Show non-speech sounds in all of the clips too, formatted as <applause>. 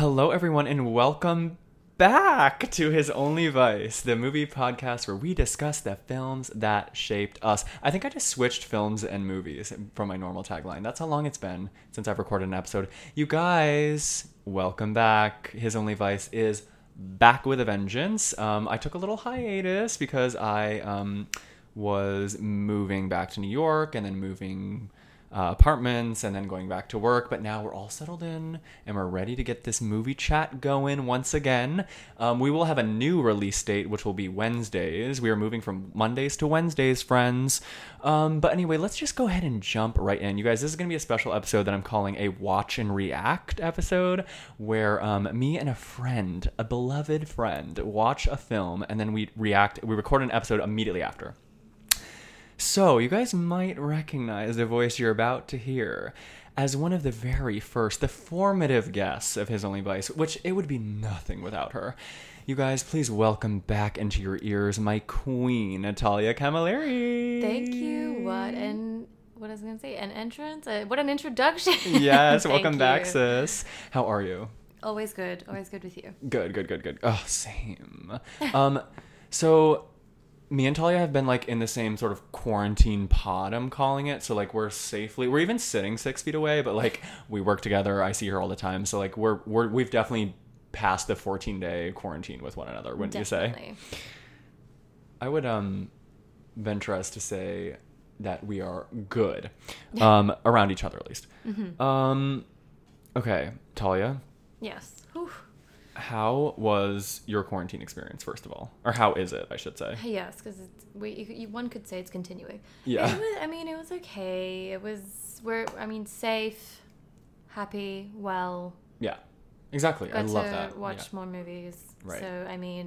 Hello, everyone, and welcome back to His Only Vice, the movie podcast where we discuss the films that shaped us. I think I just switched films and movies from my normal tagline. That's how long it's been since I've recorded an episode. You guys, welcome back. His Only Vice is back with a vengeance. Um, I took a little hiatus because I um, was moving back to New York and then moving uh, apartments and then going back to work. But now we're all settled in and we're ready to get this movie chat going once again. Um, we will have a new release date, which will be Wednesdays. We are moving from Mondays to Wednesdays, friends. Um, but anyway, let's just go ahead and jump right in. You guys, this is going to be a special episode that I'm calling a watch and react episode where um, me and a friend, a beloved friend, watch a film and then we react. We record an episode immediately after. So, you guys might recognize the voice you're about to hear as one of the very first, the formative guests of His Only Vice, which it would be nothing without her. You guys, please welcome back into your ears my queen, Natalia Camilleri. Thank you. What an what I was gonna say? An entrance? Uh, what an introduction. <laughs> Yes, welcome back, sis. How are you? Always good. Always good with you. Good, good, good, good. Oh, same. <laughs> Um, so me and Talia have been like in the same sort of quarantine pod, I'm calling it. So like we're safely, we're even sitting six feet away, but like we work together. I see her all the time. So like we're we're we've definitely passed the 14 day quarantine with one another. Wouldn't you say? I would um venture us to say that we are good <laughs> um around each other at least. Mm-hmm. Um, okay, Talia, Yes. How was your quarantine experience first of all or how is it i should say Yes, because we you, you, one could say it's continuing. Yeah. Was, I mean, it was okay. It was we're I mean safe, happy, well. yeah exactly i Got love to that watch yeah. more movies. Right. So I mean,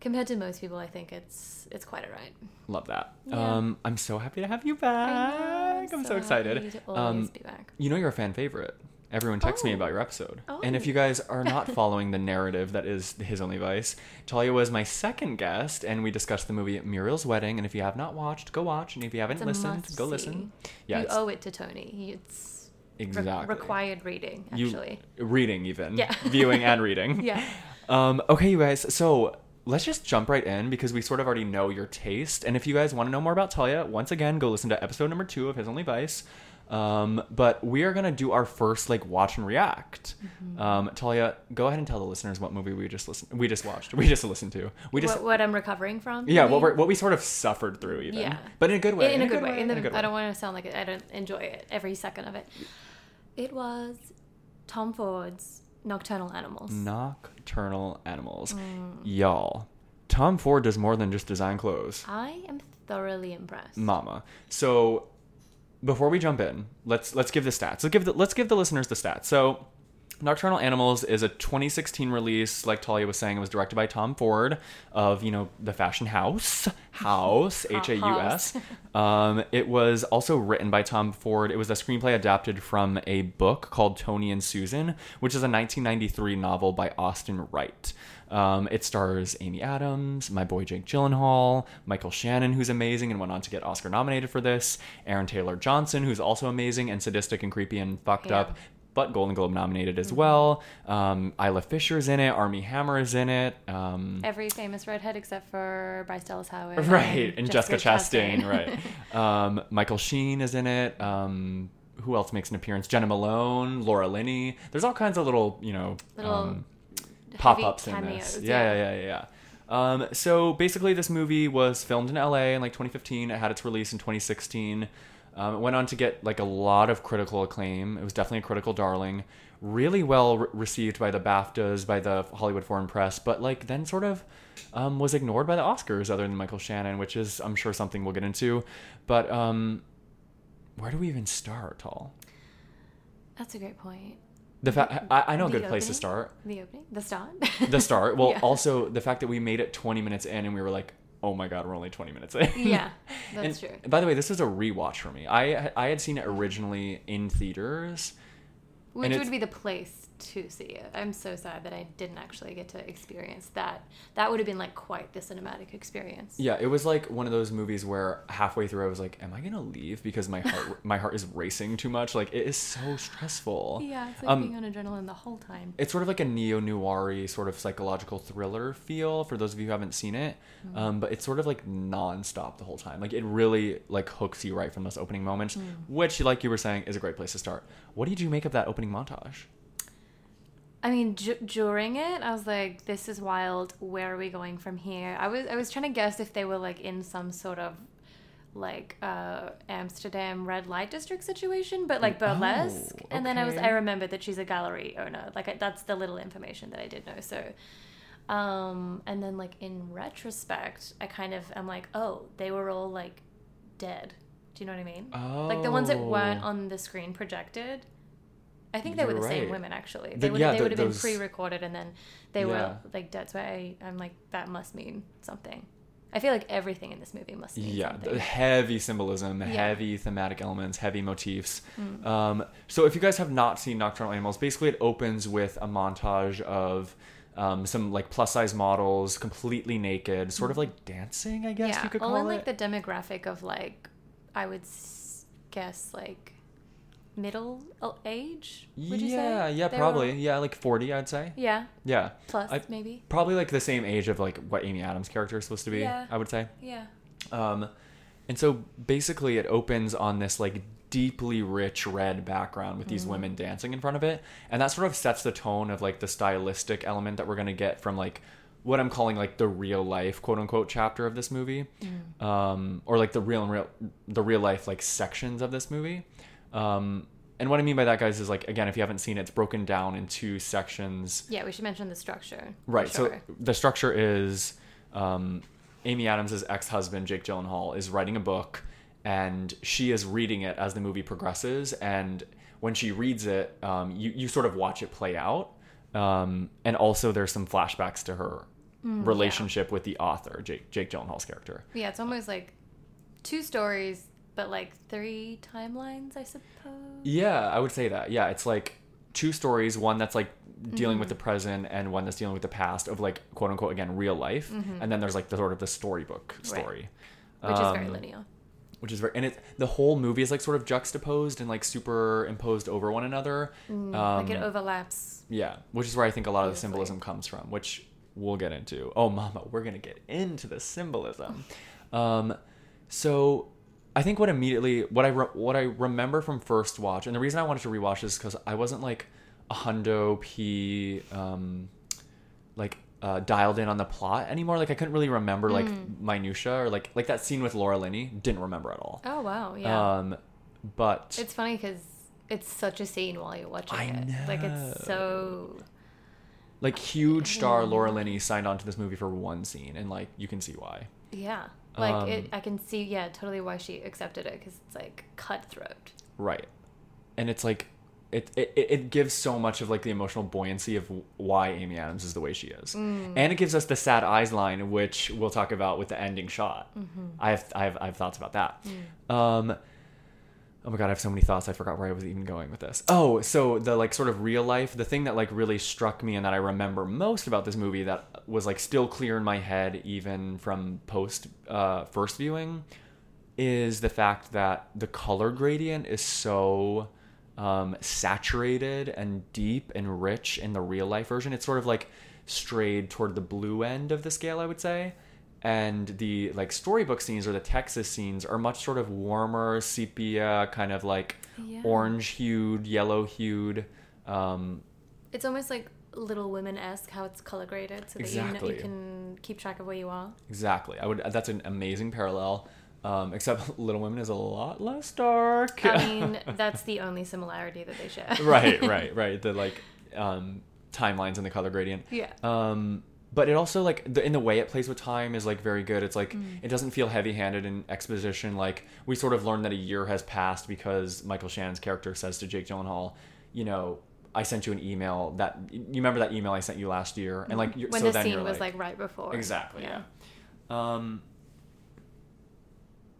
compared to most people, I think it's it's quite alright. love that Yeah. um i'm so happy to have you I back know, i'm so, excited happy to always um be back. you know you're a fan favorite everyone texts me Oh. about your episode and if Oh. you guys are not <laughs> following the narrative that is his only vice talia was my second guest and we discussed the movie muriel's wedding and if you have not watched go watch and if you haven't listened go see. listen yeah you owe it to Tony. It's re- exactly required reading, You- actually. reading even Yeah. <laughs> viewing and reading <laughs> yeah. Um, okay, you guys. So let's just jump right in because we sort of already know your taste. And if you guys want to know more about Talia, once again, go listen to episode number two of His Only Vice. Um, but we are gonna do our first like watch and react. Mm-hmm. Um, Talia, go ahead and tell the listeners what movie we just listened. We just watched. We just listened to. We just what, what I'm recovering from. yeah. you What we what we sort of suffered through even. Yeah. But in a good way. in, a good way. In the, a good I don't want to sound like I don't enjoy it every second of it. It was Tom Ford's Nocturnal Animals. Nocturnal animals, Mm. y'all. Tom Ford does more than just design clothes. I am thoroughly impressed. mama. So before we jump in, let's let's give the stats. Let's give the let's give the listeners the stats. So Nocturnal Animals is a 2016 release, like Talia was saying. It was directed by Tom Ford of, you know, the fashion house, <laughs> House, H A U S. Um, it was also written by Tom Ford. It was a screenplay adapted from a book called Tony and Susan, which is a 1993 novel by Austin Wright. Um, it stars Amy Adams, my boy Jake Gyllenhaal, Michael Shannon, who's amazing and went on to get Oscar nominated for this, Aaron Taylor Johnson, who's also amazing and sadistic and creepy and fucked Yeah. up but Golden Globe nominated as well. Um, Isla Fisher's in it. Armie Hammer is in it. Um, Every famous redhead except for Bryce Dallas Howard. <laughs> right, and Jessica, Chastain, right. <laughs> Um, Michael Sheen is in it. Um, who else makes an appearance? Jena Malone, Laura Linney. There's all kinds of little, you know, Little um, pop ups in this. Yeah, yeah, yeah, yeah. yeah. Um, so basically, this movie was filmed in LA in like 2015. It had its release in 2016. Um, it went on to get like a lot of critical acclaim. It was definitely a critical darling. Really well re- received by the BAFTAs, by the Hollywood Foreign Press, but like then sort of um, was ignored by the Oscars, other than Michael Shannon, which is I'm sure something we'll get into. But um, where do we even start, Tall? That's a great point. The fact I, I know a good place to start. The opening? The start? the start. <laughs> Well, Yeah. also the fact that we made it 20 minutes in and we were like, oh my god, we're only 20 minutes in. yeah, that's <laughs> and, true. By the way, this is a rewatch for me. I I had seen it originally in theaters. Which would be the place to see it. I'm so sad that I didn't actually get to experience that. That would have been like quite the cinematic experience. Yeah, it was like one of those movies where halfway through I was like, "Am I gonna leave?" Because my heart <laughs> my heart is racing too much. Like it is so stressful. Yeah, it's like Um, being on adrenaline the whole time. It's sort of like a neo noir sort of psychological thriller feel for those of you who haven't seen it. Mm. Um, but it's sort of like nonstop the whole time. Like it really like hooks you right from those opening moments, Mm. which, like you were saying, is a great place to start. What did you make of that opening montage? I mean, during it, I was like, "This is wild. Where are we going from here?" I was I was trying to guess if they were like in some sort of like uh Amsterdam red light district situation, but like Oh, burlesque. And then I was. I remembered that she's a gallery owner. Like I, that's the little information that I did know. So, um, and then like in retrospect, I kind of am like, oh, they were all like dead. Do you know what I mean? Oh, Like the ones that weren't on the screen projected. I think they were the same women actually. The- They would yeah, they the- would have been pre-recorded and then they Yeah. were like dead. So I I'm like that must mean something. I feel like everything in this movie must mean Yeah, something. the heavy symbolism, Yeah. heavy thematic elements, heavy motifs. Mm. Um, so if you guys have not seen Nocturnal Animals, basically it opens with a montage of um, some like plus size models, completely naked, sort of like dancing, I guess Mm. yeah, you could all in it. like the demographic of like I would guess like middle age. Would you yeah, say? yeah, They were- probably. Yeah, like 40, I'd say. Yeah, Yeah. plus I- maybe. Probably like the same age of like what Amy Adams' character is supposed to be, Yeah. I would say. Yeah. Um, and so basically, it opens on this like deeply rich red background with these Mm-hmm. women dancing in front of it, and that sort of sets the tone of like the stylistic element that we're gonna get from like what I'm calling like the real life quote unquote chapter of this movie, Mm. um, or like the real and real the real life like sections of this movie. Um, and what I mean by that, guys, is like again, if you haven't seen it, it's broken down in two sections. Yeah, we should mention the structure. Right. So the structure is um, Amy Adams' ex husband, Jake Gyllenhaal, is writing a book and she is reading it as the movie progresses. And when she reads it, um, you, you sort of watch it play out. Um, and also, there's some flashbacks to her Mm, relationship with the author, Jake, Jake Gyllenhaal's character. Yeah, it's almost like two stories, but like three timelines, I suppose. Yeah, I would say that. Yeah, it's like two stories one that's like dealing Mm-hmm. with the present and one that's dealing with the past of like quote unquote again real life and then there's like the sort of the storybook story Mm-hmm. Which is very Um, linear. which is very and it the whole movie is like sort of juxtaposed and like superimposed over one another um, like it overlaps. yeah which is where i think a lot of the symbolism comes from which we'll get into oh mama we're gonna get into the symbolism um so i think what immediately what i re- what i remember from first watch and the reason i wanted to rewatch this is because i wasn't like a hundo p um like uh, dialed in on the plot anymore like i couldn't really remember like Mm. minutia or like like that scene with laura linney didn't remember at all Oh wow, yeah. um but it's funny because it's such a scene while you're watching I it. Like it's so. like huge star Laura Linney signed on to this movie for one scene, and like you can see why. Yeah, like Um, it. I can see. Yeah, totally why she accepted it because it's like cutthroat. Right, and it's like it, it it gives so much of like the emotional buoyancy of why Amy Adams is the way she is, Mm. and it gives us the sad eyes line, which we'll talk about with the ending shot. Mm-hmm. I have I have I have thoughts about that. Mm. Um. Oh my god, I have so many thoughts. I forgot where I was even going with this. Oh, so the like sort of real life, the thing that like really struck me and that I remember most about this movie that was like still clear in my head even from post uh, first viewing is the fact that the color gradient is so um, saturated and deep and rich in the real life version. It's sort of like strayed toward the blue end of the scale, I would say. And the like storybook scenes or the Texas scenes are much sort of warmer, sepia, kind of like Yeah. orange hued, yellow hued. Um, It's almost like Little Women esque how it's color graded, so that you, know, you can keep track of where you are. exactly. I would. That's an amazing parallel. Um, except <laughs> Little Women is a lot less dark. I <laughs> mean, that's the only similarity that they share. right, right, <laughs> right. The like um, timelines and the color gradient. Yeah. Um, but it also like the, in the way it plays with time is like very good. It's like Mm. it doesn't feel heavy-handed in exposition. Like we sort of learn that a year has passed because Michael Shannon's character says to Jake Gyllenhaal, you know, I sent you an email that you remember that email I sent you last year, and like you're, when so the scene was like, right before. exactly yeah. Um,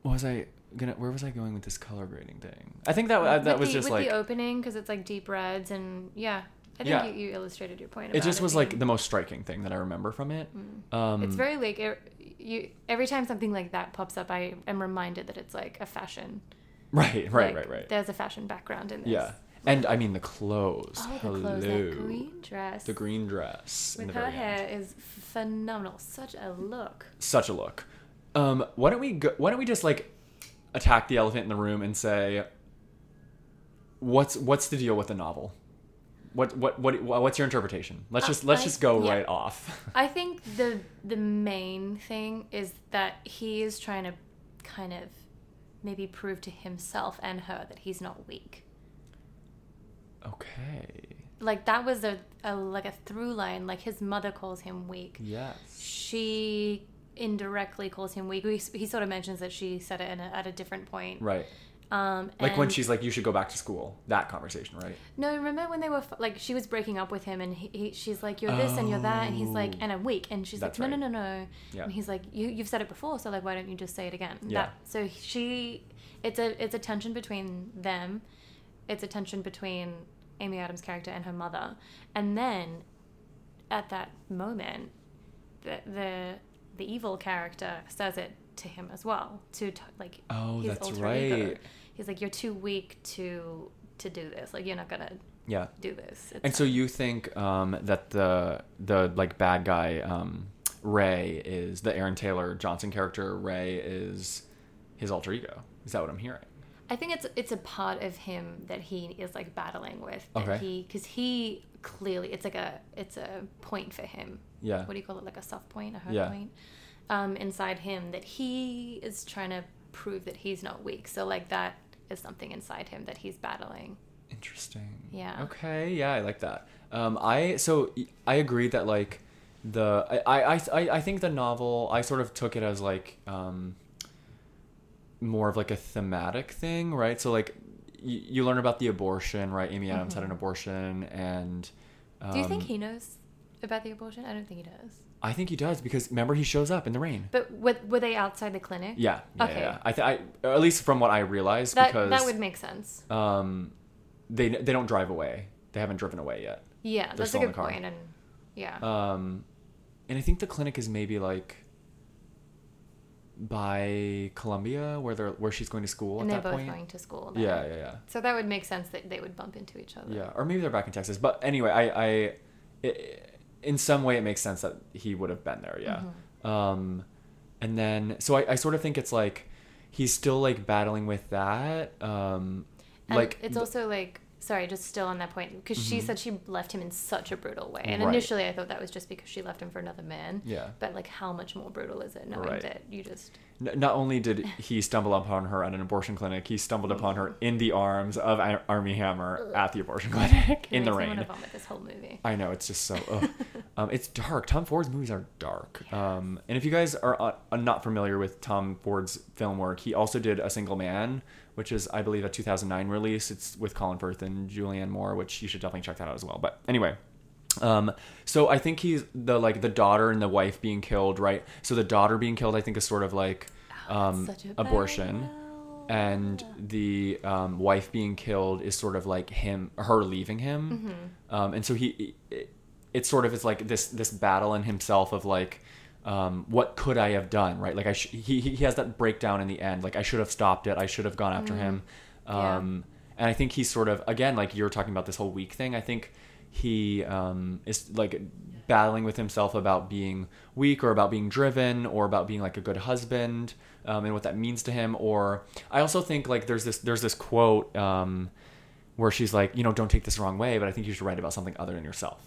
was I gonna? Where was I going with this color grading thing? I think that uh, that with was the, just with like the opening because it's like deep reds and yeah, I think Yeah. you, you illustrated your point. it just was like the most striking thing that I remember from it. Um, It's very like er, you. Every time something like that pops up, I am reminded that it's like a fashion. <laughs> right, right, like, right, right. There's a fashion background in this. Yeah, and I mean the clothes. Oh, the Hello, clothes, that green dress. the green dress with her very end. hair is phenomenal. Such a look. Such a look. Um, why don't we go, Why don't we just like attack the elephant in the room and say, what's what's the deal with the novel? What what what what's your interpretation? Let's Uh, just let's I- just go yeah. right off. I <laughs> think the the main thing is that he is trying to kind of maybe prove to himself and her that he's not weak. okay. Like that was a, a like a through line. Like his mother calls him weak. Yes. She indirectly calls him weak. He, he sort of mentions that she said it in a, at a different point. Right. Um, Like when she's like, you should go back to school. That conversation, right? No, remember when they were like she was breaking up with him, and he, he she's like, "You're this and you're that," and he's like, Oh. "And I'm weak," and she's That's like, "No, right. no, no, no," Yeah. and he's like, "You you've said it before, so like, why don't you just say it again?" Yeah. That, so she, it's a it's a tension between them, it's a tension between Amy Adams' character and her mother, and then, at that moment, the the the evil character says it to him as well to t- like Oh, his that's alter ego. right. He's like, "You're too weak to to do this. Like, you're not gonna." Yeah. do this. It's And so you think um, that the the like bad guy um, Ray is the Aaron Taylor Johnson character. Ray is his alter ego. Is that what I'm hearing? I think it's it's a part of him that he is like battling with. That Okay. He because he clearly it's like a it's a point for him. Yeah. What do you call it? Like a soft point, a hurt Yeah. point. Um, inside him that he is trying to prove that he's not weak. So like that is something inside him that he's battling. Interesting. Yeah. Okay. Yeah, I like that. Um, I so I agree that like the I I I I think the novel I sort of took it as like um more of like a thematic thing, right? So like you, you learn about the abortion, right? Amy Adams had an abortion, and um, Do you think he knows about the abortion? I don't think he does. I think he does because remember he shows up in the rain. But were, were they outside the clinic? Yeah. yeah Okay. Yeah. I, th- I at least from what I realized That because that would make sense. um they they don't drive away. They haven't driven away yet. Yeah, that's a good point, And yeah. Um, and I think the clinic is maybe like by Columbia, where they're where she's going to school and at they're both point. going to school. There. Yeah, yeah, yeah, So that would make sense that they would bump into each other. yeah. Or maybe they're back in Texas. But anyway, I, I, it, in some way, it makes sense that he would have been there. Yeah. Mm-hmm. Um, and then so I, I sort of think it's like he's still like battling with that. Um, And like it's also like sorry, just still on that point because she said she left him in such a brutal way, and Right. initially I thought that was just because she left him for another man. Yeah. But like, how much more brutal is it knowing Right. that you just not only did he stumble upon her at an abortion clinic, he stumbled upon her in the arms of Ar- Armie Hammer at the abortion clinic in the makes me want rain. to vomit this whole movie. I know it's just so. <laughs> Um, it's dark. Tom Ford's movies are dark. Um, and if you guys are uh, are not familiar with Tom Ford's film work, he also did A Single Man, which is I believe a 2009 release. It's with Colin Firth and Julianne Moore, which you should definitely check that out as well. But anyway. Um, so I think he's the like the daughter and the wife being killed, right? So the daughter being killed, I think, is sort of like um, Such a abortion and the um, wife being killed is sort of like him her leaving him Mm-hmm. um, and so he it, it sort of is like this this battle in himself of like um, what could I have done right like I sh- he he has that breakdown in the end like I should have stopped it I should have gone after him Mm-hmm. Yeah. um, and I think he's sort of again like you're talking about this whole weak thing I think he um, is like battling with himself about being weak or about being driven or about being like a good husband um, and what that means to him. Or i also think like there's this there's this quote um, where she's like you know don't take this the wrong way but i think you should write about something other than yourself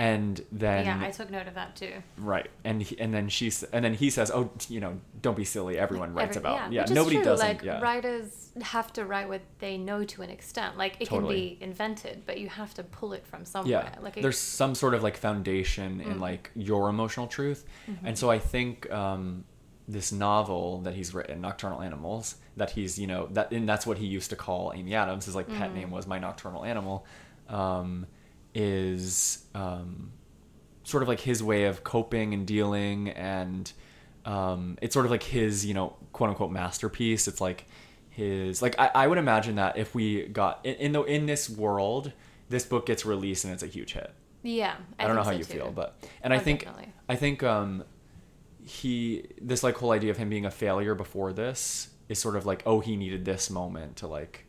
and then yeah, I took note of that too. right and he, and then she's and then he says oh you know don't be silly everyone writes Every- about yeah, is nobody true. doesn't Like yeah writers have to write what they know to an extent. Like it Totally. can be invented, but you have to pull it from somewhere. yeah Like it, there's some sort of like foundation in like your emotional truth and so i think um this novel that he's written nocturnal animals that he's you know that and that's what he used to call amy adams his like pet name was my nocturnal animal um is um sort of like his way of coping and dealing and um, it's sort of like his you know quote unquote masterpiece it's like his like I, I would imagine that if we got in, in the in this world this book gets released and it's a huge hit. Yeah, I, don't know how think you too. feel, but and I Oh, think definitely. I think um he this like whole idea of him being a failure before this is sort of like oh he needed this moment to like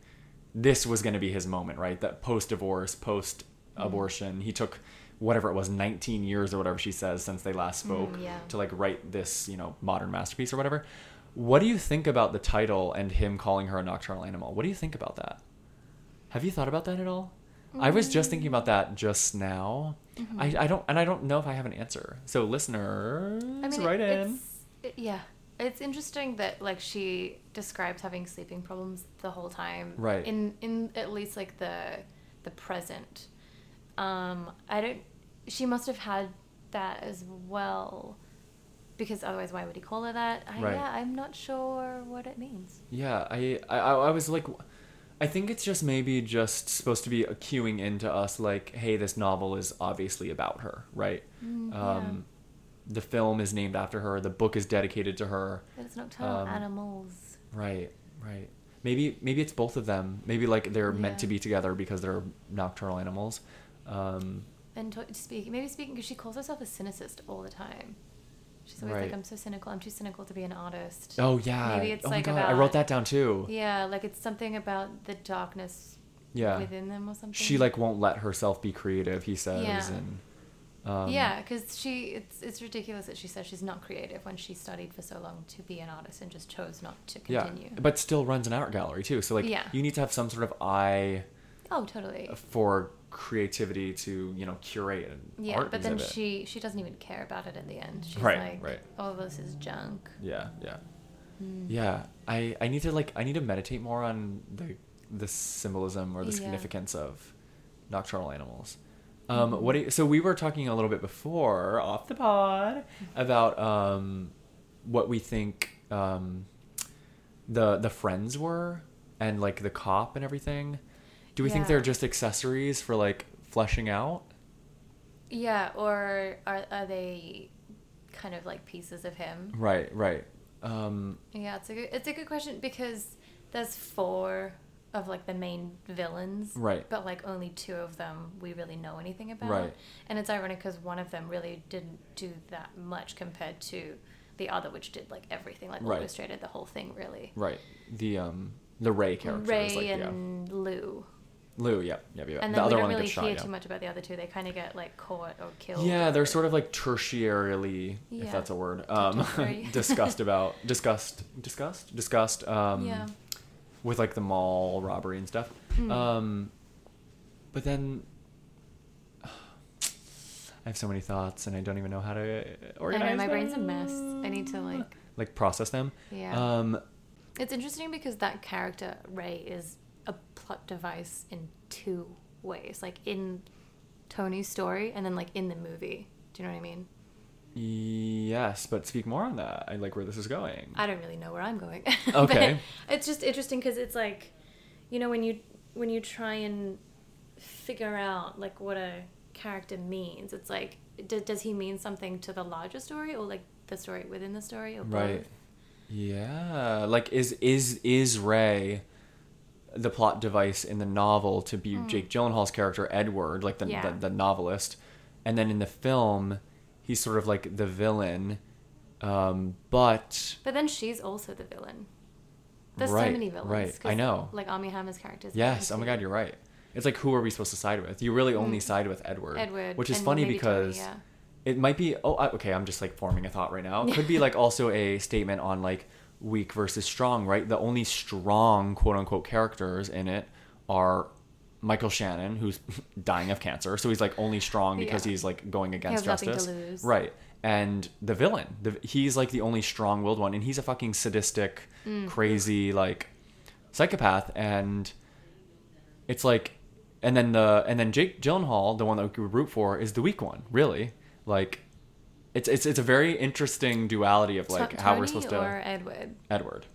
this was going to be his moment, right? That post divorce, post abortion, he took whatever it was 19 years or whatever she says since they last spoke Mm, yeah. to like write this, you know, modern masterpiece or whatever. What do you think about the title and him calling her a nocturnal animal? What do you think about that? Have you thought about that at all? I was just thinking about that just now. Mm-hmm. I, I don't and I don't know if I have an answer. So listeners, I mean, write it, in. It- yeah, it's interesting that like she describes having sleeping problems the whole time. Right. In in at least like the the present. Um, I don't. She must have had that as well, because otherwise, why would he call her that? I, Right. Yeah, I'm not sure what it means. Yeah, I, I I was like, I think it's just maybe just supposed to be a cueing into us like, hey, this novel is obviously about her, right? Mm, um, The film is named after her. The book is dedicated to her. But it's nocturnal um, animals. Right, right. Maybe maybe it's both of them. Maybe like they're meant to be together because they're nocturnal animals. Um, And to, speak, maybe speaking because she calls herself a cynicist all the time. She's always Right. like, "I'm so cynical. I'm too cynical to be an artist." oh yeah. Maybe it's oh like God, I wrote that down too. Yeah, like it's something about the darkness Yeah. within them or something. She like won't let herself be creative. He says Yeah. and. Um, yeah, because she it's it's ridiculous that she says she's not creative when she studied for so long to be an artist and just chose not to continue. Yeah, but still runs an art gallery too. So like, Yeah. you need to have some sort of eye oh, totally. for creativity to you know curate an Yeah, but then exhibit. she she doesn't even care about it in the end. She's Right, like, right. "Oh, this is junk." Yeah, yeah, Hmm. yeah. I I need to like I need to meditate more on the the symbolism or the Yeah. significance of nocturnal animals. Um, Mm-hmm. what do you, so we were talking a little bit before off the pod about um, what we think um, the the friends were and like the cop and everything. Do we think they're just accessories for like fleshing out? Yeah, or are are they kind of like pieces of him? Right, right. Um, Yeah, it's a good it's a good question because there's four of like the main villains, Right. But like only two of them we really know anything about, Right. And it's ironic because one of them really didn't do that much compared to the other, which did like everything, like Right. orchestrated the whole thing, really. right. The um the Ray character Ray like yeah. and Lou, Lou, yeah, yeah, yeah. and the other don't one really gets shot. hear Yeah. too much about the other two. They kind of get like caught or killed. Yeah, they're or- sort of like tertiarily, if that's a word, um, <laughs> discussed about discussed discussed discussed um, Yeah. with like the mall robbery and stuff. Mm. Um, but then <sighs> I have so many thoughts and I don't even know how to organize. I know my brain's a mess. I need to like. like process them. Yeah. Um, It's interesting because that character Ray is a plot device in two ways, like in Tony's story and then like in the movie. Do you know what I mean? yes, but speak more on that. I like where this is going. I don't really know where I'm going. <laughs> Okay. It's just interesting because it's like, you know, when you when you try and figure out like what a character means, it's like, d- does he mean something to the larger story or like the story within the story or Right. both? Yeah, like is is is Ray the plot device in the novel to be Jake Gyllenhaal's character Edward, like the. Yeah. the the novelist, and then in the film he's sort of like the villain, um, but But then she's also the villain. There's Right, so many villains. right. I know. Like Armie Hammer's characters. yes, oh my god, you're right. It's like who are we supposed to side with? You really only side with Edward. Edward, which is funny maybe Tony, because yeah. it might be. Oh, I, okay, I'm just like forming a thought right now. It <laughs> could be like also a statement on like weak versus strong, right? The only strong quote unquote characters in it are Michael Shannon, who's <laughs> dying of cancer, so he's like only strong because Yeah. he's like going against has nothing to justice, right? And the villain, the, he's like the only strong-willed one, and he's a fucking sadistic, Mm. crazy like psychopath, and it's like, and then the and then Jake Gyllenhaal, the one that we root for, is the weak one, really. Like, it's it's it's a very interesting duality of like To- how we're Tony supposed or to Edward. Edward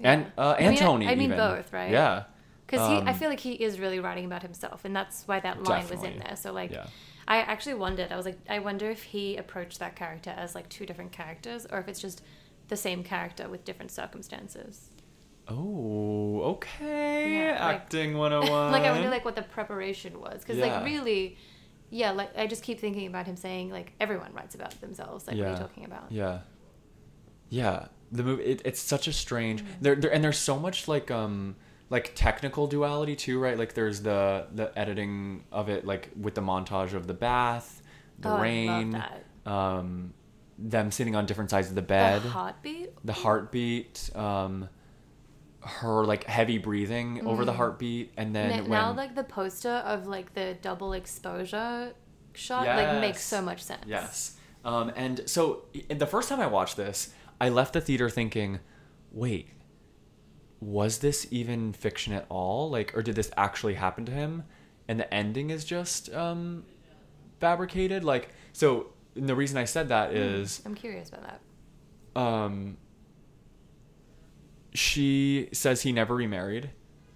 Yeah. and uh, I mean, I- Tony. Mean even. both, right? Yeah, Because he, I Um, feel like he is really writing about himself, and that's why that line was in there. So like, Yeah. I actually wondered. I was like, I wonder if he approached that character as like two different characters, or if it's just the same character with different circumstances. Oh, okay. Yeah, like- Acting 101. <laughs> like I wonder like what the preparation was because Yeah. like really, yeah, like I just keep thinking about him saying like everyone writes about themselves. Like what are Yeah. you talking about? Yeah. Yeah. The movie it, it's such a strange Mm-hmm. there, there and there's so much like um like technical duality too, right? Like there's the the editing of it like with the montage of the bath, the Oh, rain, um them sitting on different sides of the bed, The heartbeat. the heartbeat, um her like heavy breathing over the heartbeat and then N- when now like the poster of like the double exposure shot like makes so much sense. Yes. Um, and so the first time I watched this, I left the theater thinking, wait, was this even fiction at all? Like, or did this actually happen to him? And the ending is just um, fabricated? Like, so and the reason I said that is I'm curious about that. um, she says he never remarried.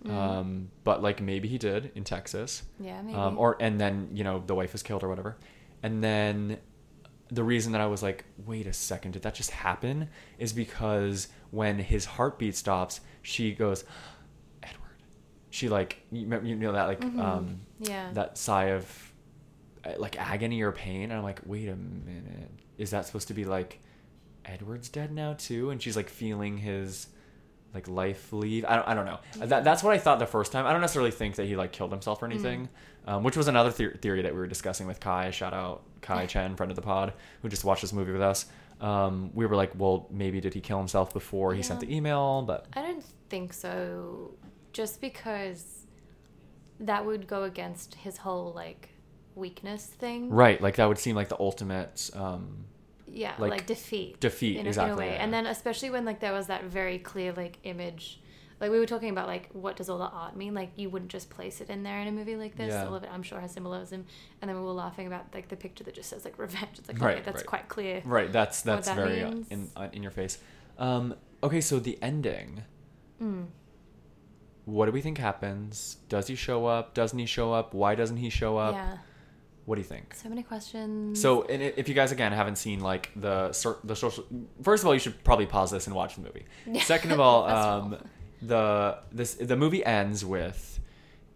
Um, but like maybe he did in Texas. Yeah, maybe. Um, or and then you know the wife was killed or whatever, and then the reason that I was like, wait a second, did that just happen? Is because when his heartbeat stops, she goes, Edward. She like you you know that like Mm-hmm. um yeah. that sigh of uh, like agony or pain. And I'm like, wait a minute, is that supposed to be like Edward's dead now too? And she's like feeling his like life leave. I don't, I don't know. That, that's what I thought the first time. I don't necessarily think that he like killed himself or anything, um, which was another the- theory that we were discussing with Kai. Shout out Kai Chen, friend of the pod, who just watched this movie with us. Um, we were like, well, maybe did he kill himself before he sent the email? But I don't think so. Just because that would go against his whole like weakness thing. right, like that would seem like the ultimate. Um, Yeah, like, like, defeat. defeat, in, a- in exactly, a way. yeah. And then especially when like there was that very clear like image. Like we were talking about like what does all the art mean? Like you wouldn't just place it in there in a movie like this. Yeah. All of it I'm sure has symbolism. And then we were laughing about like the picture that just says like <laughs> revenge. It's like Right, okay, that's right. quite clear. Right. That's that's that very uh, means. in uh, in your face. Um, okay, so the ending. Mm. What do we think happens? Does he show up? Doesn't he show up? Why doesn't he show up? Yeah. What do you think? So many questions. So, and if you guys again haven't seen like the the social, first of all, you should probably pause this and watch the movie. Second of all, <laughs> um, the this the movie ends with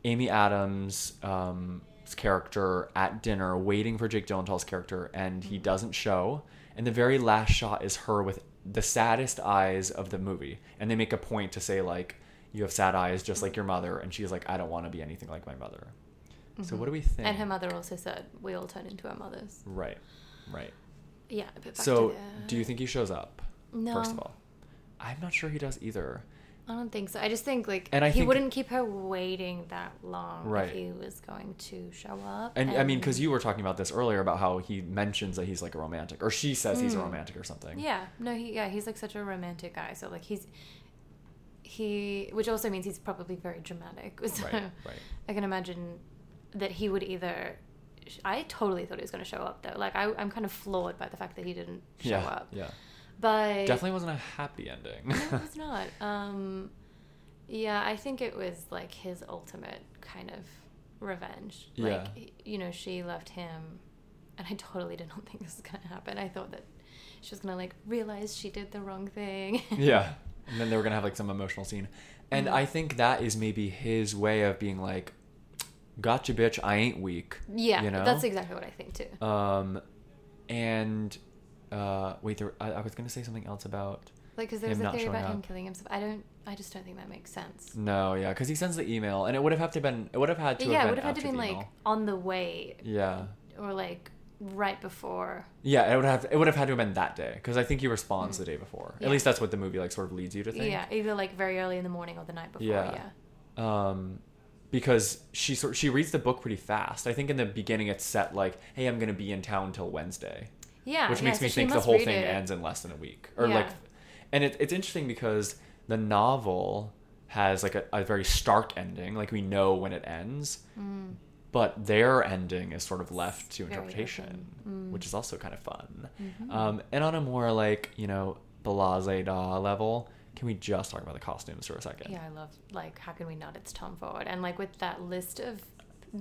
Amy Adams' um, character at dinner waiting for Jake Gyllenhaal's character, and he doesn't show. And the very last shot is her with the saddest eyes of the movie, and they make a point to say like, "You have sad eyes, just like your mother," and she's like, "I don't want to be anything like my mother." So what do we think? and her mother also said we all turn into our mothers. Right, right. Yeah. So, do you think he shows up? No. First of all, I'm not sure he does either. I don't think so. I just think like And I he think- wouldn't keep her waiting that long Right. if he was going to show up. And, I mean, because you were talking about this earlier about how he mentions that he's like a romantic, or she says he's a Mm. romantic or something. Yeah. No. He. Yeah. He's like such a romantic guy. So like he's he, which also means he's probably very dramatic. <laughs> So Right, right. I can imagine that he would either. I totally thought he was going to show up though. Like I, I'm kind of floored by the fact that he didn't show yeah, up. yeah. But Definitely wasn't a happy ending. no, it's <laughs> not. Um, yeah, I think it was like his ultimate kind of revenge. Like, Yeah. you know, she left him, and I totally did not think this was gonna happen. I thought that she was gonna like realize she did the wrong thing. <laughs> yeah. And then they were gonna have like some emotional scene, and Mhm. I think that is maybe his way of being like, "Gotcha, bitch. I ain't weak." yeah, You know? that's exactly what I think too. Um, and uh, wait, there, I, I was gonna say something else about. Like, because there's a theory about him killing himself. I don't. I just don't think that makes sense. No, yeah, because he sends the email, and it would have had to been. It would have had to. yeah, have it been would have had to been like on the way Yeah. or like right before. Yeah, it would have it would have had to have been that day because I think he responds the day before. Yeah. At least that's what the movie like sort of leads you to think. Yeah, either like very early in the morning or the night before. Yeah. Yeah. Um, because she sort she reads the book pretty fast. I think in the beginning it's set like, "Hey, I'm gonna be in town till Wednesday," Yeah. which yeah, makes so me think the whole thing it. ends in less than a week or Yeah. like, and it, it's interesting because the novel has like a, a very stark ending. Like we know when it ends, Mm. but their ending is sort of left to interpretation. Mm. which is also kind of fun. Mhm. Um, and on a more like you know blase da level, can we just talk about the costumes for a second? Yeah, I love like how can we not? It's Tom Ford, and like with that list of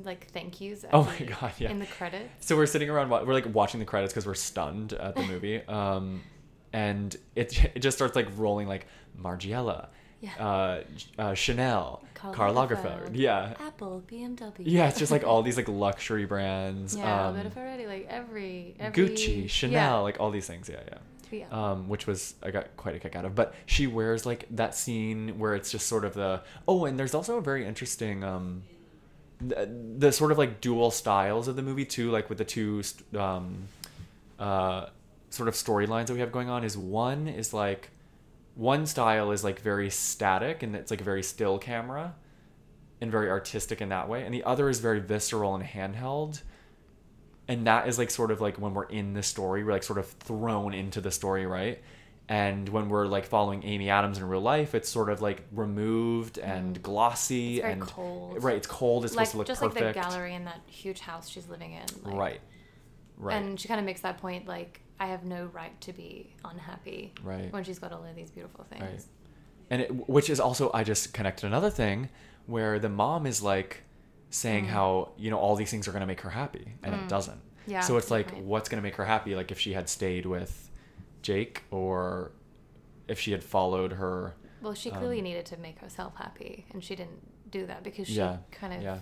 like thank yous. Oh my the- <laughs> God, yeah. In the credits. So we're sitting around, we're like watching the credits because we're stunned at the movie, <laughs> um, and it it just starts like rolling like Margiela, Yeah. uh, uh, Chanel, Karl Karl Lagerfeld. Lagerfeld. Yeah. Apple, BMW. Yeah, it's just like all these like <laughs> luxury brands. Yeah, um, but if already like every, every Gucci, Chanel, Yeah. like all these things. Yeah, yeah. Yeah. um, which was I got quite a kick out of. But she wears like that scene where it's just sort of the oh, and there's also a very interesting um, the, the sort of like dual styles of the movie too, like with the two um, uh, sort of storylines that we have going on. Is one is like one style is like very static and it's like a very still camera and very artistic in that way, and the other is very visceral and handheld and that is like sort of like when we're in the story we're like sort of thrown into the story right and when we're like following amy adams in real life it's sort of like removed and mm. glossy It's very and cold. right it's cold it's like supposed to look just perfect like the gallery in that huge house she's living in. Like, right right And she kind of makes that point like I have no right to be unhappy. Right. When she's got all of these beautiful things. Right. and it, which is also i just connected another thing where the mom is like saying how you know all these things are going to make her happy and it doesn't Yeah, so it's like point. what's going to make her happy like if she had stayed with jake or if she had followed her Well, she clearly needed to make herself happy, and she didn't do that because she Yeah, kind of yeah.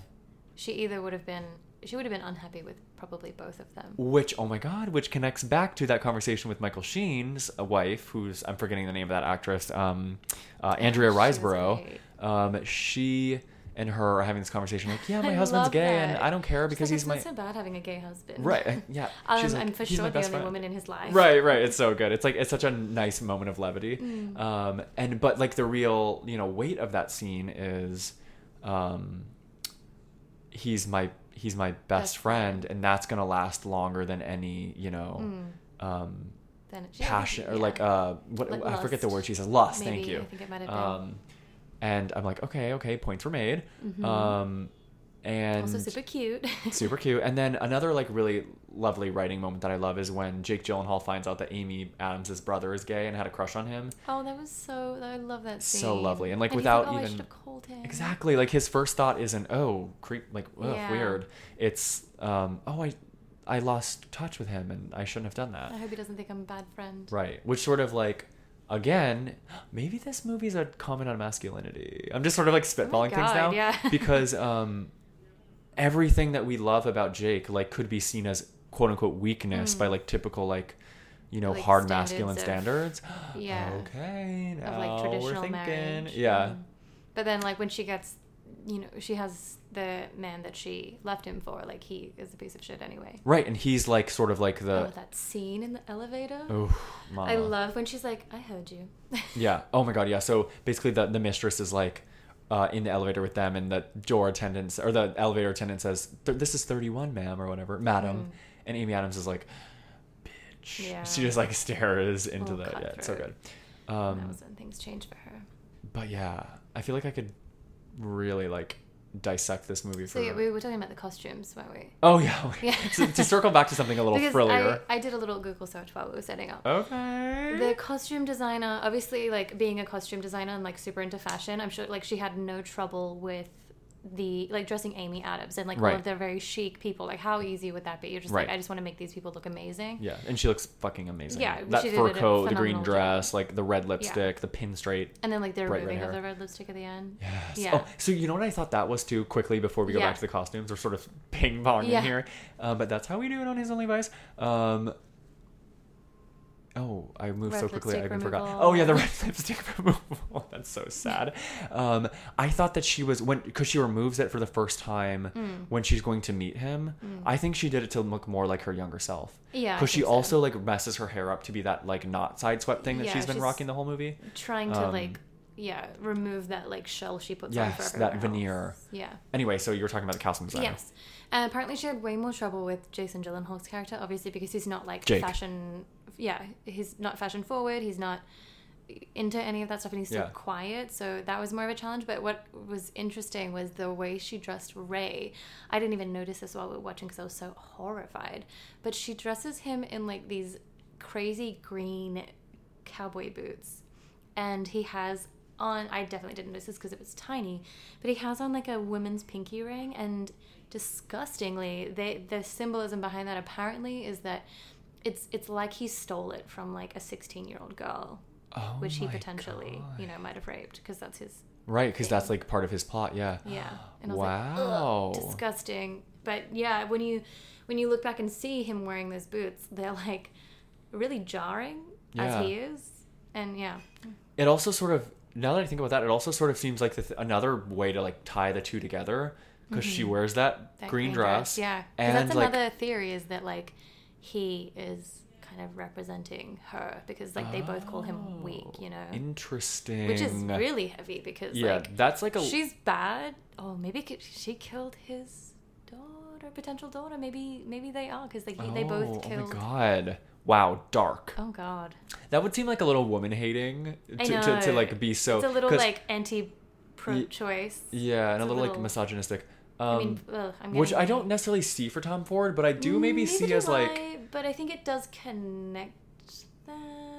she either would have been she would have been unhappy with probably both of them. which oh my god which connects back to that conversation with michael sheen's wife who's i'm forgetting the name of that actress um, uh, andrea She riseborough um, she and her are having this conversation like yeah my I husband's gay and i don't care because like, he's my not so bad having a gay husband. right yeah <laughs> Um, She's like, I'm for "He's my sure the only friend." woman in his life. right right it's so good it's like it's such a nice moment of levity Mm. um and but like the real you know weight of that scene is um he's my he's my best, Best friend, friend. and that's gonna last longer than any you know Mm. um passion or yeah. like uh what Like i forget the word she says lust Maybe, thank you I think it might have been. um and i'm like okay okay points were made Mhm. um and also super cute. <laughs> super cute. And then another like really lovely writing moment that I love is when Jake Gyllenhaal finds out that Amy Adams' brother is gay and had a crush on him. oh, that was so. I love that scene. So lovely. And, like, he's without oh, I even- should have called him. Exactly. Like his first thought isn't oh creep like ugh, Yeah. weird. It's um oh I I lost touch with him and I shouldn't have done that. I hope he doesn't think I'm a bad friend. Right. Which sort of like again, maybe this movie's a comment on masculinity. I'm just sort of like spitballing things Oh God, now. yeah. <laughs> because um everything that we love about Jake like could be seen as quote unquote weakness by like typical like you know Mm. Like hard standards masculine of- standards. Yeah. <gasps> Okay, now Of like we're traditional thinking. marriage. Yeah. Mm. But then, like when she gets, you know, she has the man that she left him for. Like he is a piece of shit anyway. Right, and he's like sort of like oh, the that scene in the elevator. oh, mama. I love when she's like, "I heard you." <laughs> Yeah. Oh my god. Yeah. So basically, the the mistress is like uh, in the elevator with them, and the door attendant or the elevator attendant says, "This is thirty one, ma'am, or whatever, madam." And Amy Adams is like, "Bitch." Mm. Yeah. She just like stares into Oh, the. Yeah, it's so good. That Um, was when things changed for her. but yeah, I feel like I could really like dissect this movie So for. yeah, we were talking about the costumes, weren't we? Oh, oh yeah. Yeah. to, to circle back to something a little because frillier. I, I did a little Google search while we were setting up. Okay. The costume designer, obviously, like being a costume designer and like super into fashion, I'm sure like she had no trouble with the like dressing Amy Adams and like all Right. of the very chic people. Like, how easy would that be? You're just Right. like, I just want to make these people look amazing. Yeah, and she looks fucking amazing. Yeah, that fur coat, the green dress, like the red lipstick, the pin straight. And then like the removing of the red lipstick at the end. Yes. Yeah. Oh, so you know what I thought that was too? Quickly before we go Yeah. back to the costumes, we're sort of ping ponging Yeah. here, uh, but that's how we do it on His Only Vice. Um, oh, I moved so quickly, I even forgot. Oh yeah, the <laughs> red lipstick removal. <laughs> that's so sad. Um, I thought that she was when because she removes it for the first time Mm. when she's going to meet him. I think she did it to look more like her younger self. Yeah, Because she so. also like messes her hair up to be that like not side swept thing that Yeah, she's been she's- rocking the whole movie. Trying to Um, like, yeah, remove that like shell she puts on for Yes, that veneer. else. Yeah. Anyway, so you were talking about the costume designer. Yes. And apparently she had way more trouble with Jason Gyllenhaal's character, obviously because he's not like Jake. fashion. Yeah, he's not fashion forward. He's not into any of that stuff, and he's so Yeah. quiet. So that was more of a challenge. But what was interesting was the way she dressed Ray. I didn't even notice this while we were watching because I was so horrified. But she dresses him in like these crazy green cowboy boots, and he has on. I definitely didn't notice this because it was tiny, but he has on like a woman's pinky ring, and disgustingly, they the symbolism behind that apparently is that it's it's like he stole it from like a 16 year old girl Oh which he potentially, you know, might have raped because that's his Right, because that's like part of his plot. Yeah. yeah. And I was Wow. like, disgusting. But yeah, when you when you look back and see him wearing those boots, they're like really jarring Yeah. as he is. And yeah, It also sort of now that I think about that, it also sort of seems like the th- another way to like tie the two together because she wears that, Mm-hmm. that green, dress. yeah and that's like another theory is that like he is kind of representing her because like they both call him weak, you know, interesting. which is really heavy because yeah, like that's like a she's bad. Oh, maybe she killed his daughter, potential daughter. Maybe maybe they are because like he, they Oh, both killed. Oh my god! Wow, dark. Oh god. That would seem like a little woman hating to, to, to like be so. it's a little like anti-pro-choice. yeah, and a a little, like misogynistic. Um, I mean, ugh, which I don't necessarily see for Tom Ford, but I do maybe Mm, see neither as do like but I think it does connect them.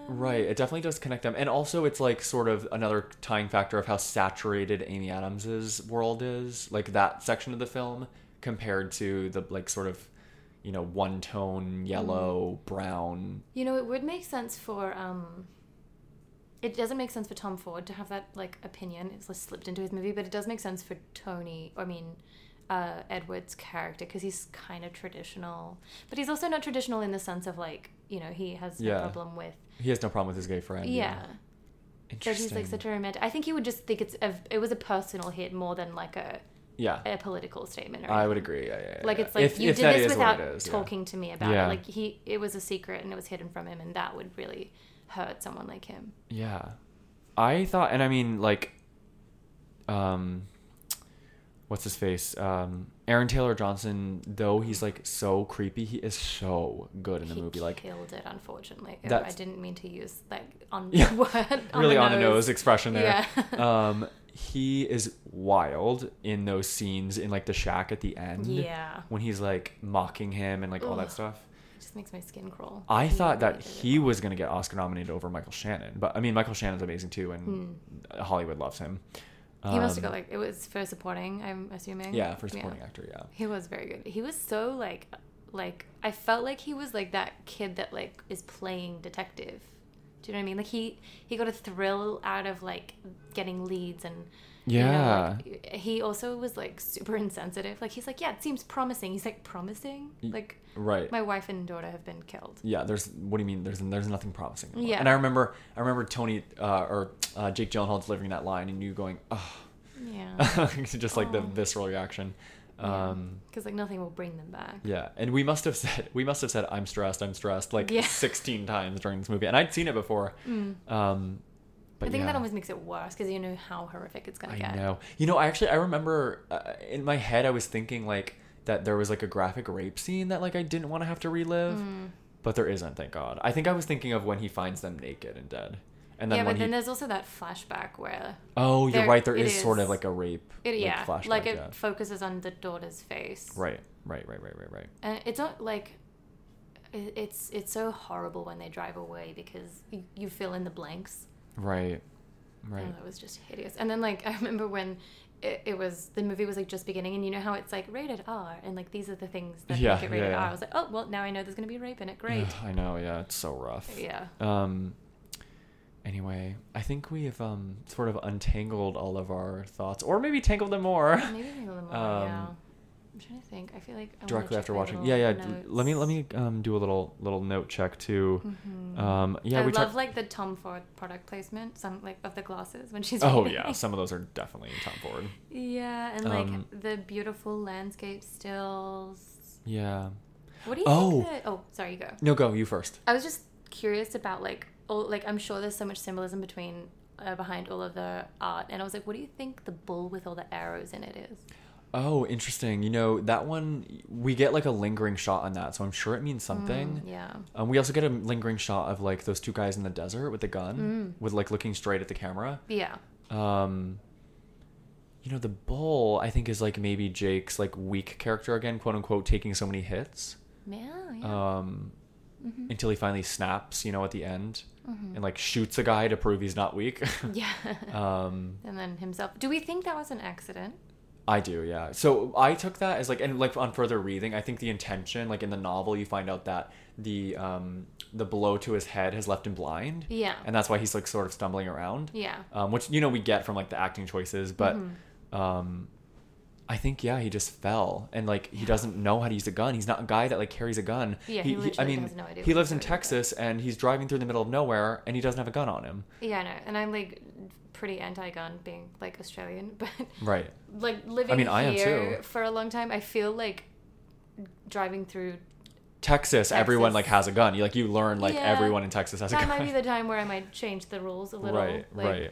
Right, it definitely does connect them. And also it's like sort of another tying factor of how saturated Amy Adams's world is, like that section of the film compared to the like sort of you know, one tone yellow, brown. You know, it would make sense for um. It doesn't make sense for Tom Ford to have that like opinion. It's like slipped into his movie, but it does make sense for Tony. I mean, uh, Edward's character because he's kind of traditional, but he's also not traditional in the sense of like you know he has no Yeah. problem with He has no problem with his gay friend. yeah. That Interesting. he's like such a romantic. I think he would just think it's a, it was a personal hit more than like a yeah. a political statement. I would agree. Yeah, yeah, yeah, Like it's like If- you if did this without it is, yeah. talking to me about Yeah. it. Like he, it was a secret and it was hidden from him, and that would really hurt someone like him. Yeah. I thought, and I mean, like, um, what's his face? Um, Aaron Taylor Johnson, though he's like so creepy, he is so good in the he movie. Like, killed it, unfortunately. I didn't mean to use that <laughs> on Yeah. the <laughs> word. On really the on the nose expression there. Yeah. <laughs> um, he is wild in those scenes in like the shack at the end. Yeah. When he's like mocking him and like all that stuff. Just makes my skin crawl. I He thought that he was going to get Oscar nominated over Michael Shannon, but I mean Michael Shannon's amazing too, and Hollywood loves him. Hmm. He must have Um, got like it was for supporting. I'm assuming. yeah for supporting actor. Yeah, He was very good. He was so like like I felt like he was like that kid that like is playing detective. Do you know what I mean? Like he he got a thrill out of like getting leads and you know, Yeah. like, he also was like super insensitive. Like he's like, yeah, it seems promising. He's like promising. Like right. my wife and daughter have been killed. yeah, there's what do you mean? There's there's nothing promising. about. Yeah. and I remember I remember Tony uh, or uh, Jake Gyllenhaal delivering that line, and you going, oh, Yeah. <laughs> just like the visceral reaction. Um, Because like nothing will bring them back. yeah, and we must have said we must have said I'm stressed, I'm stressed like Yeah. 16 times during this movie, and I'd seen it before. Um, but I think yeah. that almost makes it worse because you know how horrific it's gonna I get. I know. You know, I actually I remember uh, in my head I was thinking like that there was like a graphic rape scene that like I didn't want to have to relive, Mm. but there isn't. Thank God. I think I was thinking of when he finds them naked and dead, and then yeah, but then there's also that flashback where Oh, you're there- right. There it is, sort of like a rape. it like, yeah flashback, like it yeah. focuses on the daughter's face. Right. Right. Right. Right. Right. Right. And it's not like it's it's so horrible when they drive away because you, you fill in the blanks. Right. Right. And that was just hideous. And then like <laughs> I remember when it, it was the movie was like just beginning, and you know how it's like rated R, and like these are the things that Yeah, make it rated yeah, yeah. R. I was like, oh well, now I know there's gonna be rape in it. Great. <sighs> I know. Yeah. It's so rough. yeah. Um. Anyway, I think we have um sort of untangled all of our thoughts, or maybe tangled them more. Maybe a little more. Um, yeah. I'm trying to think. I feel like I directly after watching. Yeah, yeah. d- Let me let me um do a little little note check too. Mhm. Um, yeah, I we love like the Tom Ford product placement, some like of the glasses when she's. Oh reading. yeah, some of those are definitely Tom Ford. Yeah, and like Um, the beautiful landscape stills. Yeah. What do you Oh. think? That, oh, sorry, you go. No, go you first. I was just curious about like, all, like I'm sure there's so much symbolism between uh, behind all of the art, and I was like, what do you think the bull with all the arrows in it is? Oh, interesting. You know that one we get like a lingering shot on that, so I'm sure it means something. Mm, yeah. Um, we also get a lingering shot of like those two guys in the desert with the gun, Mm. with like looking straight at the camera. Yeah. Um, you know, the bull I think is like maybe Jake's like weak character again, quote unquote, taking so many hits. Yeah. yeah. Um, Mhm. until he finally snaps, you know, at the end, Mhm. and like shoots a guy to prove he's not weak. <laughs> yeah. <laughs> um, and then himself. Do we think that was an accident? I do, yeah. So I took that as like, and like on further reading, I think the intention, like in the novel, you find out that the um, the blow to his head has left him blind. Yeah. And that's why he's like sort of stumbling around. Yeah. Um, which you know we get from like the acting choices, but Mm-hmm. um, I think yeah, he just fell and like he doesn't know how to use a gun. He's not a guy that like carries a gun. Yeah, he I literally mean, has no idea he lives in. Texas and he's driving through the middle of nowhere and he doesn't have a gun on him. Yeah, I know. And I'm like pretty anti-gun, being like Australian, <laughs> but Right. like living I mean, I am too. for a long time, I feel like driving through. Texas, everyone like has a gun. You like you learn like Yeah. everyone in Texas has a gun. That might be <laughs> the time where I might change the rules a little. right, like, right.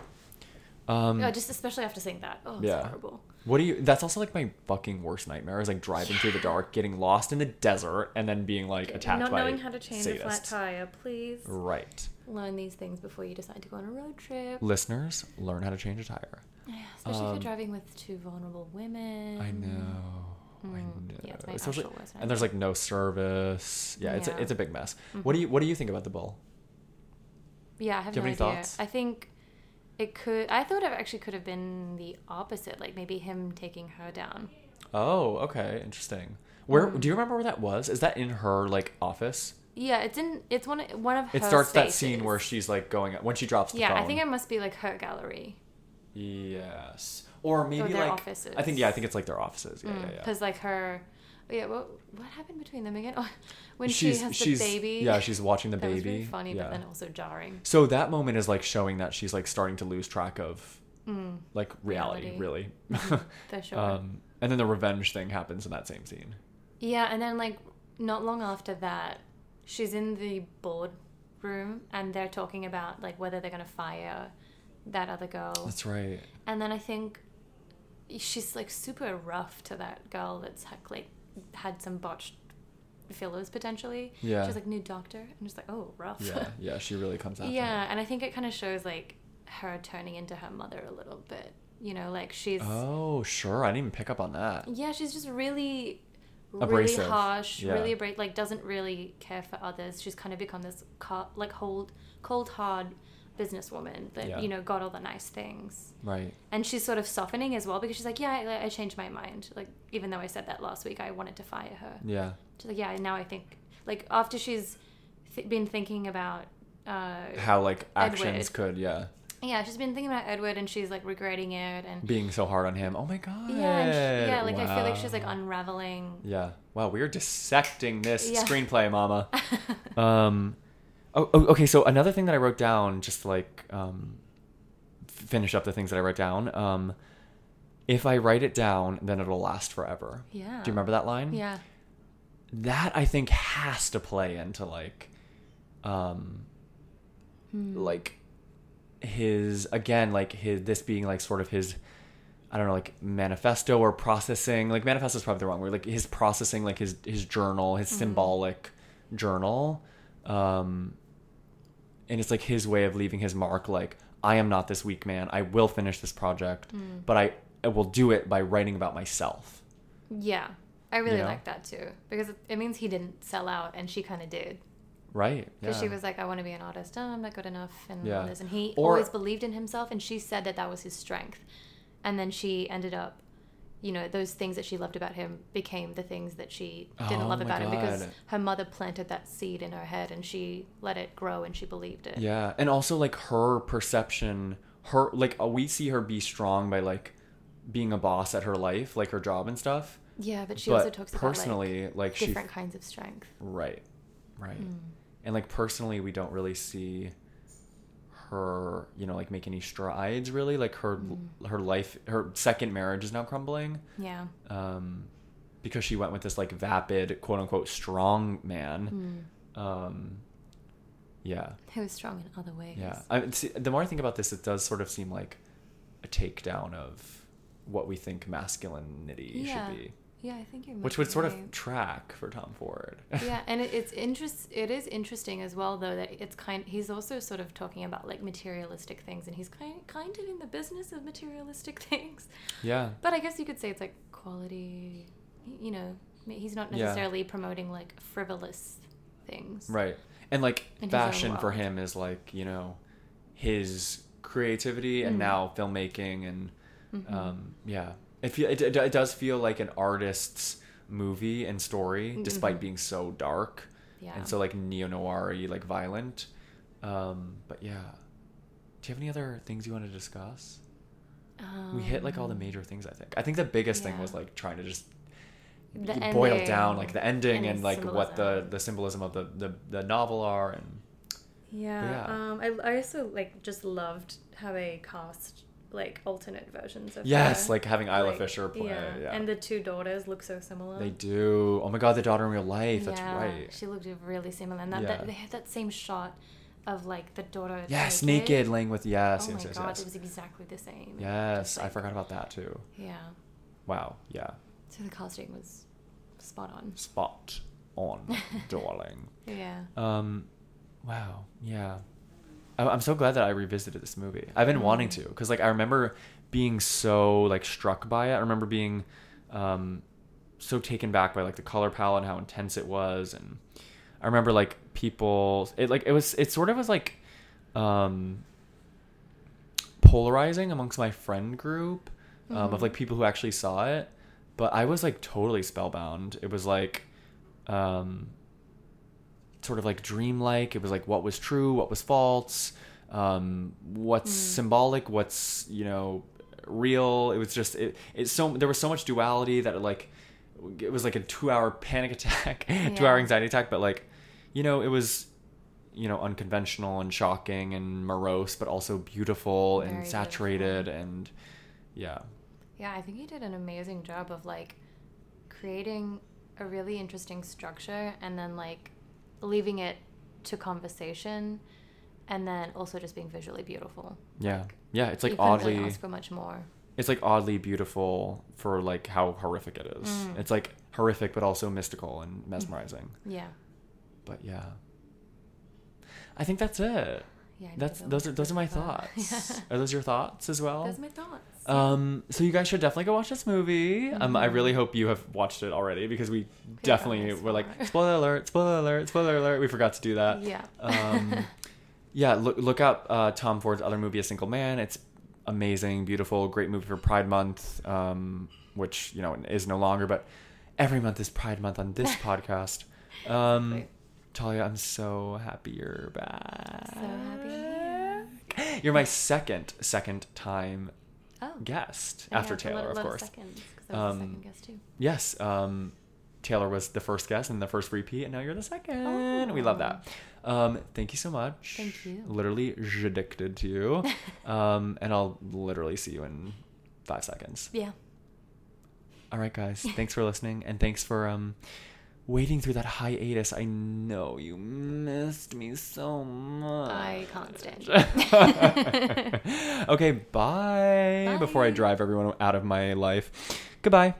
Um, Yeah, just especially after seeing that. Oh, it's Yeah. horrible. What do you? That's also like my fucking worst nightmare is like driving through the dark, getting lost in the desert, and then being like attacked Not by knowing how to change a flat tire, please Right, learn these things before you decide to go on a road trip. listeners, learn how to change a tire. Yeah, especially if Um, you're driving with two vulnerable women. I know. I Mm, know. yeah, it's my Especially- actual worst and there's like no service. Yeah, it's a, it's a big mess. What do you What do you think about the bull? Yeah, I have Do you no have any idea. thoughts? I think it could. I thought it actually could have been the opposite, like maybe him taking her down. Oh, okay, interesting. Where Mm. do you remember where that was? Is that in her like office? Yeah, it's in. It's one. of One of her. It starts that scene where she's like going when she drops the Yeah, phone. I think it must be like her gallery. Yes, or maybe their like offices. I think yeah, I think it's like their offices. Yeah, yeah, yeah. Because like her. Yeah, what what happened between them again? <laughs> Oh, when she's she has the baby. yeah she's watching the that baby really funny, yeah. but then also jarring. so that moment is like showing that she's like starting to lose track of like reality, Mm. Reality. Mm-hmm. really <laughs> For sure. um and then the revenge thing happens in that same scene Yeah, and then like not long after that, she's in the board room and they're talking about like whether they're gonna fire that other girl. that's right And then I think she's like super rough to that girl that's like had some botched fillers potentially. Yeah. She's like new doctor. I'm just like, oh, rough. yeah yeah she really comes out. yeah, and I think it kind of shows like her turning into her mother a little bit. You know, like she's oh sure i didn't even pick up on that yeah, she's just really, really Abrasive. harsh, Yeah. really abra- like doesn't really care for others. She's kind of become this co- like cold, cold hard businesswoman that Yeah. you know got all the nice things, right and she's sort of softening as well because she's like, yeah, I, I changed my mind. Like even though I said that last week, I wanted to fire her. yeah She's like, yeah, now I think like after she's th- been thinking about. Uh, how like actions Edward. could yeah yeah, she's been thinking about Edward, and she's like regretting it, and being so hard on him oh my god yeah, she, yeah, like I feel like she's like unraveling. yeah wow we are dissecting this Yeah. screenplay mama <laughs> um oh, oh, okay so another thing that i wrote down just to, like um finish up the things that i wrote down um if i write it down then it'll last forever Yeah. do you remember that line Yeah. that i think has to play into like um Hmm. like his again like his this being like sort of his I don't know, like manifesto or processing. Like manifesto is probably the wrong word. Like his processing, like his his journal, his symbolic journal, um, and it's like his way of leaving his mark. Like I am not this weak man. I will finish this project, hmm. but I, I will do it by writing about myself. Yeah. I really know? like that too because it, means he didn't sell out, and she kind of did. Right? Because she was like, I want to be an artist. Oh, I'm not good enough. And Yeah. this. And he Or- always believed in himself. And she said that that was his strength. And then she ended up, you know, those things that she loved about him became the things that she didn't Oh love about him because her mother planted that seed in her head and she let it grow and she believed it. Yeah, and also like her perception, her like uh, we see her be strong by like being a boss at her life, like her job and stuff. Yeah, but she but also talks about like, personally, like, she different kinds of strength. right, right, Hmm. and like personally, we don't really see her, you know, like make any strides really. Like her Hmm. her life, her second marriage is now crumbling. Yeah. um, because she went with this like vapid, quote unquote, strong man. Hmm. Um, yeah, Who is strong in other ways. yeah. I, see, the more I think about this, it does sort of seem like a takedown of what we think masculinity Yeah. should be, Yeah, I think you're which would sort right. of track for Tom Ford. <laughs> yeah, and it, it's interest. It is interesting as well, though, that it's kind. He's also sort of talking about like materialistic things, and he's kind kind of in the business of materialistic <laughs> things. yeah, But I guess you could say it's like quality. You know, he's not Yeah. necessarily promoting like frivolous things. right. And like In fashion for him is like you know his creativity Mm. and now filmmaking and Mm-hmm. um, yeah, it, feel, it it does feel like an artist's movie and story, Mm-hmm. despite being so dark. Yeah. and so like neo noir like violent. Um, but yeah, do you have any other things you want to discuss? we hit like all the Um, major things. I think. I think the biggest thing was like trying to just The boil down like the ending and and, like what the symbolism. the symbolism of the the, the novel are and Yeah. yeah. Um, I, I also like just loved how they cast like alternate versions of yes, her. like having Isla Like, Fisher play. Yeah, And the two daughters look so similar. they do. Oh my god, the daughter in real life. That's yeah, right. She looked really similar, and that, Yeah. that they had that same shot of like the daughter. Yes, naked, laying with yes, oh yes, my yes, god, yes. it was exactly the same. Yes, Just, I forgot about that too. Yeah. Wow, yeah. So the casting was spot on. Spot on, <laughs> darling. Yeah. Um, wow, yeah. I'm so glad that I revisited this movie. I've been wanting to because like I remember being so like struck by it. I remember being um, so taken back by like the color palette and how intense it was, and I remember like people. It like it was. It sort of was like um, polarizing amongst my friend group um, of Mhm. like people who actually saw it. But I was like totally spellbound. It was like um, sort of like dreamlike. It was like what was true, what was false, um, what's Mm. symbolic, what's you know real. It was just it. It's so there was so much duality that it like it was like a two hour panic <laughs> attack, two hour anxiety attack. But like you know it was you know unconventional and shocking and morose, but also beautiful Very and beautiful. saturated and yeah. Yeah, I think he did an amazing job of like creating a really interesting structure and then like leaving it to conversation and then also just being visually beautiful. Yeah, yeah, it's like oddly really ask for much more. it's like oddly beautiful for like how horrific it is. Mm. It's like horrific but also mystical and mesmerizing. Yeah. But yeah. I think that's it. Yeah. That's those are those are my <laughs> thoughts. yeah. Are those your thoughts as well? Those are my thoughts. Um, so you guys should definitely go watch this movie. Um, I really hope you have watched it already because we definitely it's were like spoiler alert, spoiler alert, spoiler alert. We forgot to do that. yeah. Um, <laughs> yeah, look look up uh, Tom Ford's other movie, A Single Man. It's amazing, beautiful, great movie for Pride Month, um, which you know is no longer, but every month is Pride Month on this <laughs> podcast. Um. Talia, I'm so happy you're back. So happy. You're my second second time Oh. guest I after Taylor, of course. seconds, 'cause I was Um, second guest too. Yes, um, Taylor was the first guest and the first repeat, and now you're the second. We love that. Um, thank you so much. Thank you. Literally addicted to you. <laughs> um, and I'll literally see you in five seconds. Yeah. All right, guys. <laughs> Thanks for listening, and thanks for um, waiting through that hiatus. I know you missed me so much. I can't stand <laughs> okay, bye. Before I drive everyone out of my life. Goodbye.